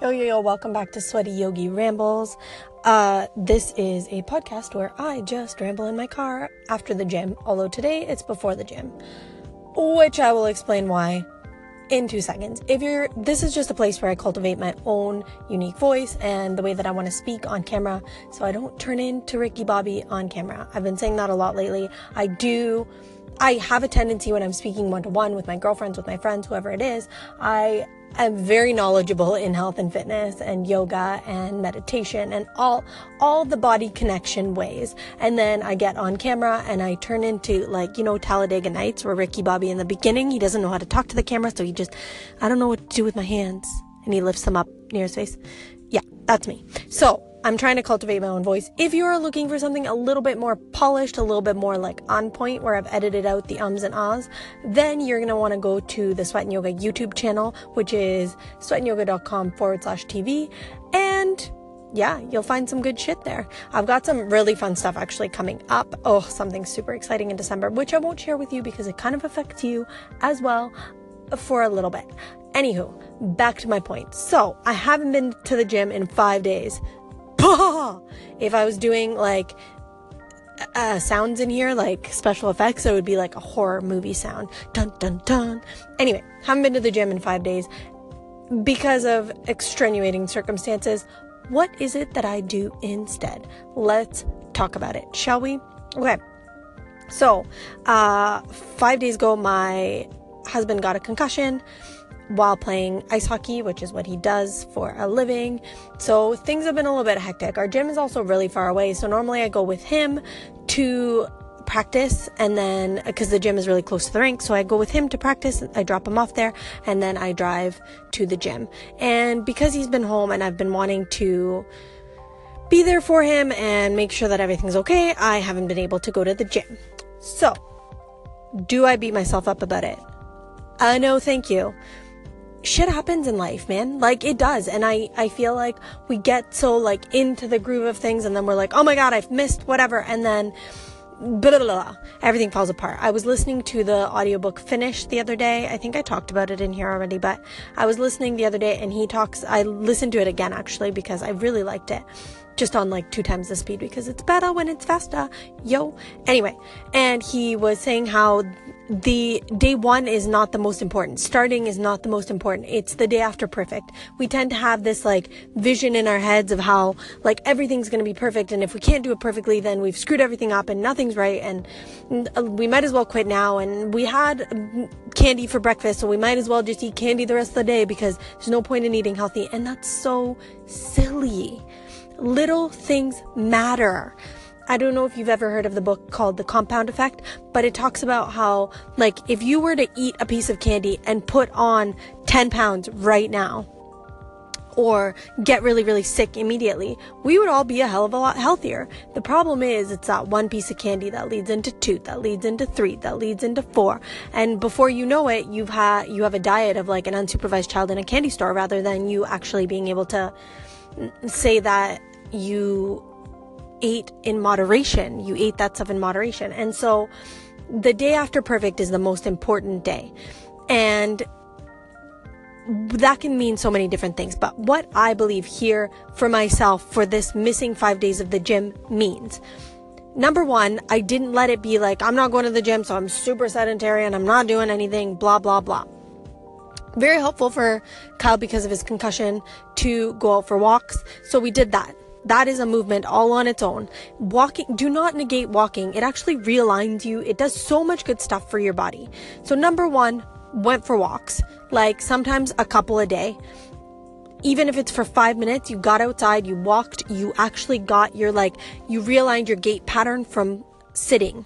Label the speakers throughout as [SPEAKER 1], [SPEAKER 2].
[SPEAKER 1] Yo, yo, yo, welcome back to Sweaty Yogi Rambles. Uh, this is a podcast where I just ramble in my car after the gym, although today it's before the gym, which I will explain why in two seconds. If you're, this is just a place where I cultivate my own unique voice and the way that I want to speak on camera so I don't turn into Ricky Bobby on camera. I've been saying that a lot lately. I do. I have a tendency when I'm speaking one to one with my girlfriends, with my friends, whoever it is, I I'm very knowledgeable in health and fitness and yoga and meditation and all all the body connection ways. And then I get on camera and I turn into like, you know, Talladega Nights where Ricky Bobby in the beginning, he doesn't know how to talk to the camera, so he just I don't know what to do with my hands. And he lifts them up near his face. Yeah, that's me. So I'm trying to cultivate my own voice. If you are looking for something a little bit more polished, a little bit more like on point, where I've edited out the ums and ahs, then you're gonna wanna go to the Sweat and Yoga YouTube channel, which is sweatandyoga.com forward slash TV. And yeah, you'll find some good shit there. I've got some really fun stuff actually coming up. Oh, something super exciting in December, which I won't share with you because it kind of affects you as well for a little bit. Anywho, back to my point. So, I haven't been to the gym in five days. If I was doing like uh, sounds in here, like special effects, it would be like a horror movie sound. Dun dun dun. Anyway, haven't been to the gym in five days because of extenuating circumstances. What is it that I do instead? Let's talk about it, shall we? Okay. So, uh, five days ago, my husband got a concussion while playing ice hockey, which is what he does for a living. So things have been a little bit hectic. Our gym is also really far away. So normally I go with him to practice and then because the gym is really close to the rink so i go with him to practice i drop him off there and then i drive to the gym and because he's been home and i've been wanting to be there for him and make sure that everything's okay i haven't been able to go to the gym so do i beat myself up about it uh no thank you shit happens in life, man. Like it does. And I, I feel like we get so like into the groove of things and then we're like, oh my God, I've missed whatever. And then blah, blah, blah, everything falls apart. I was listening to the audiobook Finish the other day. I think I talked about it in here already, but I was listening the other day and he talks, I listened to it again actually because I really liked it just on like two times the speed because it's better when it's faster. Yo. Anyway, and he was saying how the day one is not the most important. Starting is not the most important. It's the day after perfect. We tend to have this like vision in our heads of how like everything's going to be perfect. And if we can't do it perfectly, then we've screwed everything up and nothing's right. And uh, we might as well quit now. And we had candy for breakfast. So we might as well just eat candy the rest of the day because there's no point in eating healthy. And that's so silly. Little things matter. I don't know if you've ever heard of the book called The Compound Effect, but it talks about how, like, if you were to eat a piece of candy and put on 10 pounds right now, or get really, really sick immediately, we would all be a hell of a lot healthier. The problem is, it's that one piece of candy that leads into two, that leads into three, that leads into four. And before you know it, you've had, you have a diet of like an unsupervised child in a candy store rather than you actually being able to mm, say that you ate in moderation. You ate that stuff in moderation. And so the day after perfect is the most important day. And that can mean so many different things. But what I believe here for myself for this missing five days of the gym means number one, I didn't let it be like, I'm not going to the gym, so I'm super sedentary and I'm not doing anything, blah, blah, blah. Very helpful for Kyle because of his concussion to go out for walks. So we did that. That is a movement all on its own. Walking, do not negate walking. It actually realigns you. It does so much good stuff for your body. So, number one, went for walks, like sometimes a couple a day. Even if it's for five minutes, you got outside, you walked, you actually got your like, you realigned your gait pattern from sitting.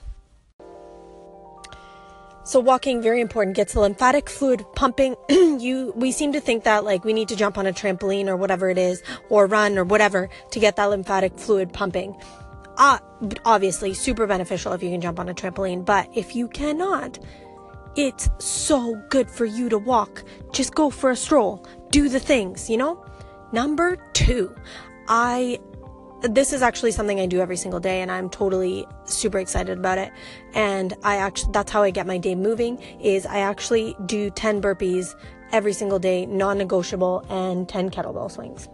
[SPEAKER 1] So walking very important gets the lymphatic fluid pumping. you we seem to think that like we need to jump on a trampoline or whatever it is or run or whatever to get that lymphatic fluid pumping. Uh, obviously super beneficial if you can jump on a trampoline, but if you cannot, it's so good for you to walk. Just go for a stroll. Do the things, you know? Number 2. I this is actually something I do every single day and I'm totally super excited about it. And I actually, that's how I get my day moving is I actually do 10 burpees every single day, non negotiable, and 10 kettlebell swings.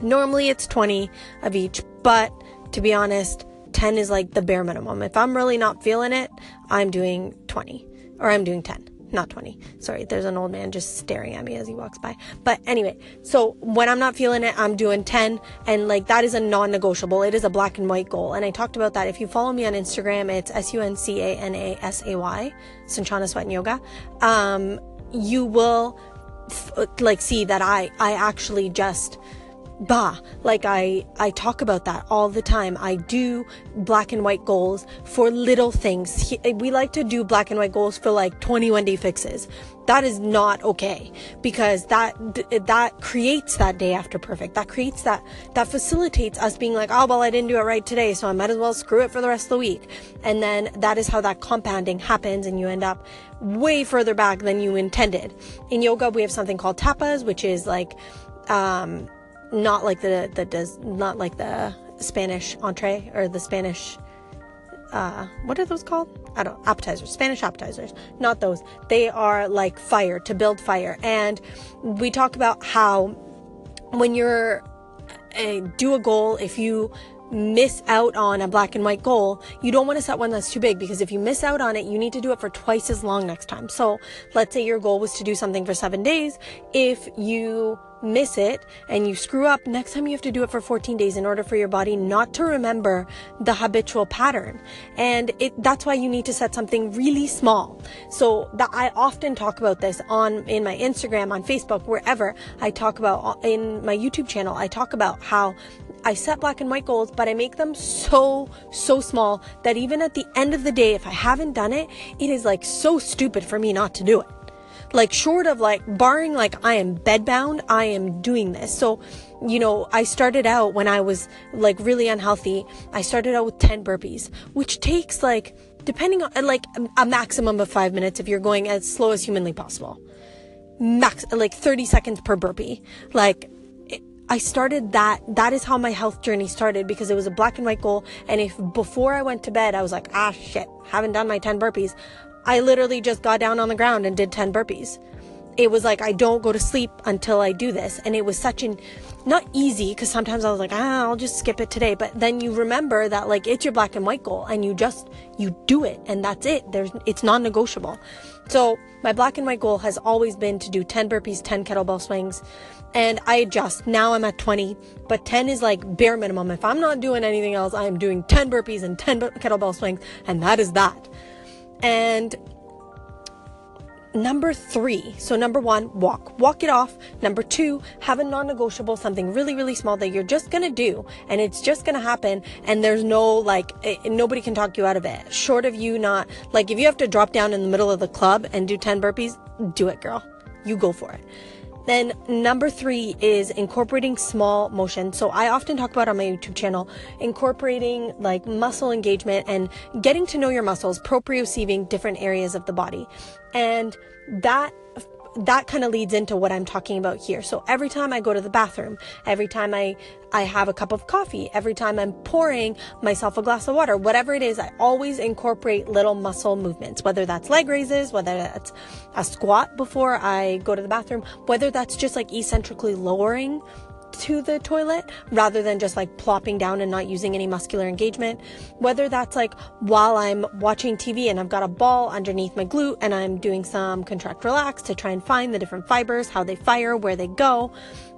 [SPEAKER 1] Normally it's 20 of each, but to be honest, 10 is like the bare minimum. If I'm really not feeling it, I'm doing 20 or I'm doing 10 not 20. Sorry, there's an old man just staring at me as he walks by. But anyway, so when I'm not feeling it, I'm doing 10 and like that is a non-negotiable. It is a black and white goal. And I talked about that. If you follow me on Instagram, it's S-U-N-C-A-N-A-S-A-Y, Sunchana Sweat and Yoga. Um, you will f- like see that I, I actually just bah like i i talk about that all the time. I do black and white goals for little things. We like to do black and white goals for like 21 day fixes. That is not okay because that that creates that day after perfect. That creates that that facilitates us being like oh well i didn't do it right today so i might as well screw it for the rest of the week. And then that is how that compounding happens and you end up way further back than you intended. In yoga we have something called tapas which is like um not like the the does not like the Spanish entree or the Spanish uh, what are those called? I don't appetizers, Spanish appetizers. Not those. They are like fire to build fire. And we talk about how when you're uh, do a goal, if you miss out on a black and white goal, you don't want to set one that's too big because if you miss out on it, you need to do it for twice as long next time. So let's say your goal was to do something for seven days. If you miss it and you screw up, next time you have to do it for 14 days in order for your body not to remember the habitual pattern. And it, that's why you need to set something really small. So that I often talk about this on, in my Instagram, on Facebook, wherever I talk about in my YouTube channel, I talk about how I set black and white goals, but I make them so, so small that even at the end of the day, if I haven't done it, it is like so stupid for me not to do it like short of like barring like I am bedbound, I am doing this. So, you know, I started out when I was like really unhealthy. I started out with 10 burpees, which takes like depending on like a maximum of 5 minutes if you're going as slow as humanly possible. Max like 30 seconds per burpee. Like I started that. That is how my health journey started because it was a black and white goal. And if before I went to bed, I was like, ah, shit, haven't done my 10 burpees, I literally just got down on the ground and did 10 burpees. It was like, I don't go to sleep until I do this. And it was such an, not easy, because sometimes I was like, ah, I'll just skip it today. But then you remember that like it's your black and white goal and you just, you do it and that's it. There's, it's non negotiable. So my black and white goal has always been to do 10 burpees, 10 kettlebell swings. And I adjust. Now I'm at 20, but 10 is like bare minimum. If I'm not doing anything else, I am doing 10 burpees and 10 kettlebell swings. And that is that. And number three, so number one, walk, walk it off. Number two, have a non negotiable, something really, really small that you're just gonna do and it's just gonna happen. And there's no like, it, eh, nobody can talk you out of it. Short of you not, like, if you have to drop down in the middle of the club and do 10 burpees, do it, girl. You go for it. Then number three is incorporating small motion. So I often talk about on my YouTube channel, incorporating like muscle engagement and getting to know your muscles, proprioceiving different areas of the body. And that that kind of leads into what I'm talking about here. So every time I go to the bathroom, every time I, I have a cup of coffee, every time I'm pouring myself a glass of water, whatever it is, I always incorporate little muscle movements, whether that's leg raises, whether that's a squat before I go to the bathroom, whether that's just like eccentrically lowering to the toilet rather than just like plopping down and not using any muscular engagement. Whether that's like while I'm watching TV and I've got a ball underneath my glute and I'm doing some contract relax to try and find the different fibers, how they fire, where they go.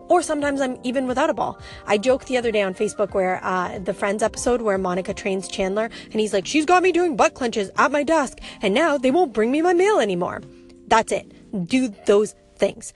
[SPEAKER 1] Or sometimes I'm even without a ball. I joked the other day on Facebook where uh, the Friends episode where Monica trains Chandler and he's like, she's got me doing butt clenches at my desk and now they won't bring me my mail anymore. That's it. Do those things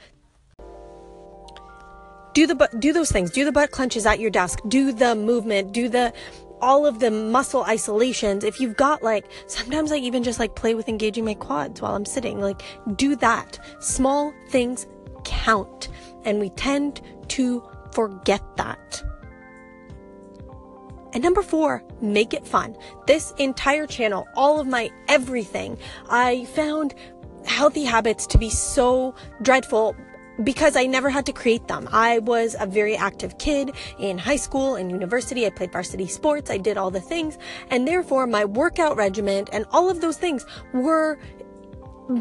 [SPEAKER 1] do the do those things. Do the butt clenches at your desk. Do the movement. Do the all of the muscle isolations. If you've got like sometimes i even just like play with engaging my quads while i'm sitting. Like do that. Small things count and we tend to forget that. And number four, make it fun. This entire channel, all of my everything, I found healthy habits to be so dreadful because I never had to create them. I was a very active kid in high school and university. I played varsity sports. I did all the things. And therefore my workout regimen and all of those things were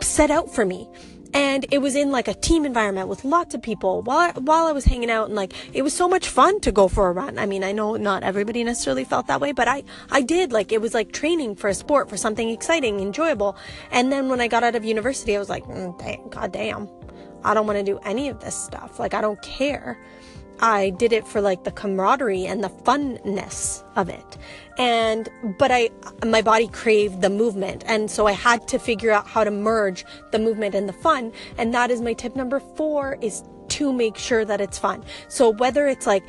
[SPEAKER 1] set out for me. and it was in like a team environment with lots of people while I, while I was hanging out and like it was so much fun to go for a run. I mean, I know not everybody necessarily felt that way, but I I did like it was like training for a sport for something exciting, enjoyable. And then when I got out of university, I was like, mm, damn, god damn. I don't want to do any of this stuff. Like I don't care. I did it for like the camaraderie and the funness of it. And, but I, my body craved the movement. And so I had to figure out how to merge the movement and the fun. And that is my tip number four is to make sure that it's fun. So whether it's like,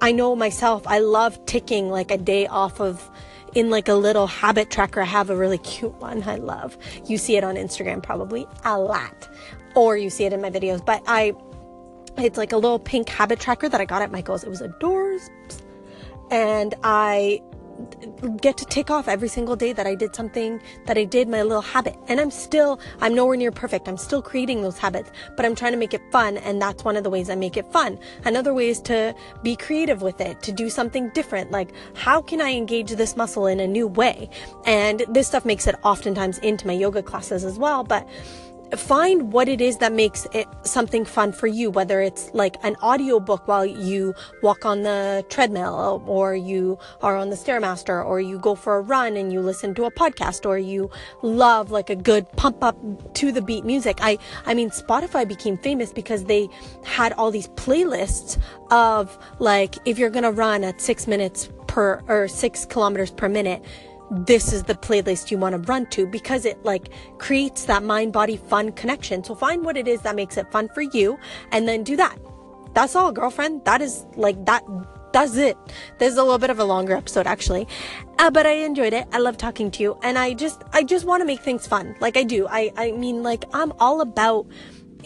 [SPEAKER 1] I know myself, I love ticking like a day off of, in like a little habit tracker. I have a really cute one I love. You see it on Instagram probably a lot, or you see it in my videos, but I, it's like a little pink habit tracker that I got at Michael's. It was adorable. And I get to tick off every single day that I did something that I did my little habit. And I'm still, I'm nowhere near perfect. I'm still creating those habits, but I'm trying to make it fun. And that's one of the ways I make it fun. Another way is to be creative with it, to do something different. Like, how can I engage this muscle in a new way? And this stuff makes it oftentimes into my yoga classes as well. But find what it is that makes it something fun for you whether it's like an audiobook while you walk on the treadmill or you are on the stairmaster or you go for a run and you listen to a podcast or you love like a good pump up to the beat music. I i mean spotify became famous because they had all these playlists of like if you're gonna run at six minutes per or six kilometers per minute this is the playlist you want to run to because it like creates that mind body fun connection. So find what it is that makes it fun for you and then do that. That's all, girlfriend. That is like that. That's it. This is a little bit of a longer episode actually, uh, but I enjoyed it. I love talking to you, and I just, I just want to make things fun. Like I do. I, I mean, like I'm all about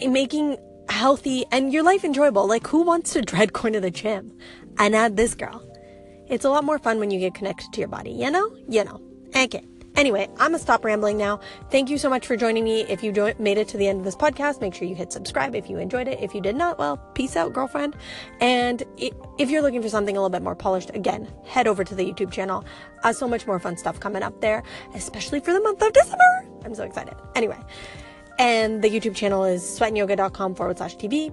[SPEAKER 1] making healthy and your life enjoyable. Like who wants to dread going to the gym? And add this girl. It's a lot more fun when you get connected to your body, you know? You know. Okay. Anyway, I'm gonna stop rambling now. Thank you so much for joining me. If you jo- made it to the end of this podcast, make sure you hit subscribe if you enjoyed it. If you did not, well, peace out, girlfriend. And if you're looking for something a little bit more polished, again, head over to the YouTube channel. Uh, so much more fun stuff coming up there, especially for the month of December. I'm so excited. Anyway, and the YouTube channel is sweatandyoga.com forward slash TV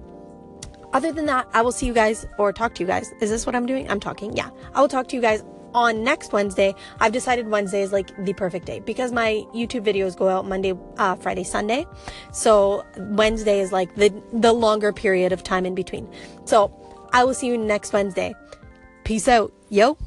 [SPEAKER 1] other than that, I will see you guys or talk to you guys. Is this what I'm doing? I'm talking. Yeah. I will talk to you guys on next Wednesday. I've decided Wednesday is like the perfect day because my YouTube videos go out Monday, uh, Friday, Sunday. So Wednesday is like the, the longer period of time in between. So I will see you next Wednesday. Peace out. Yo.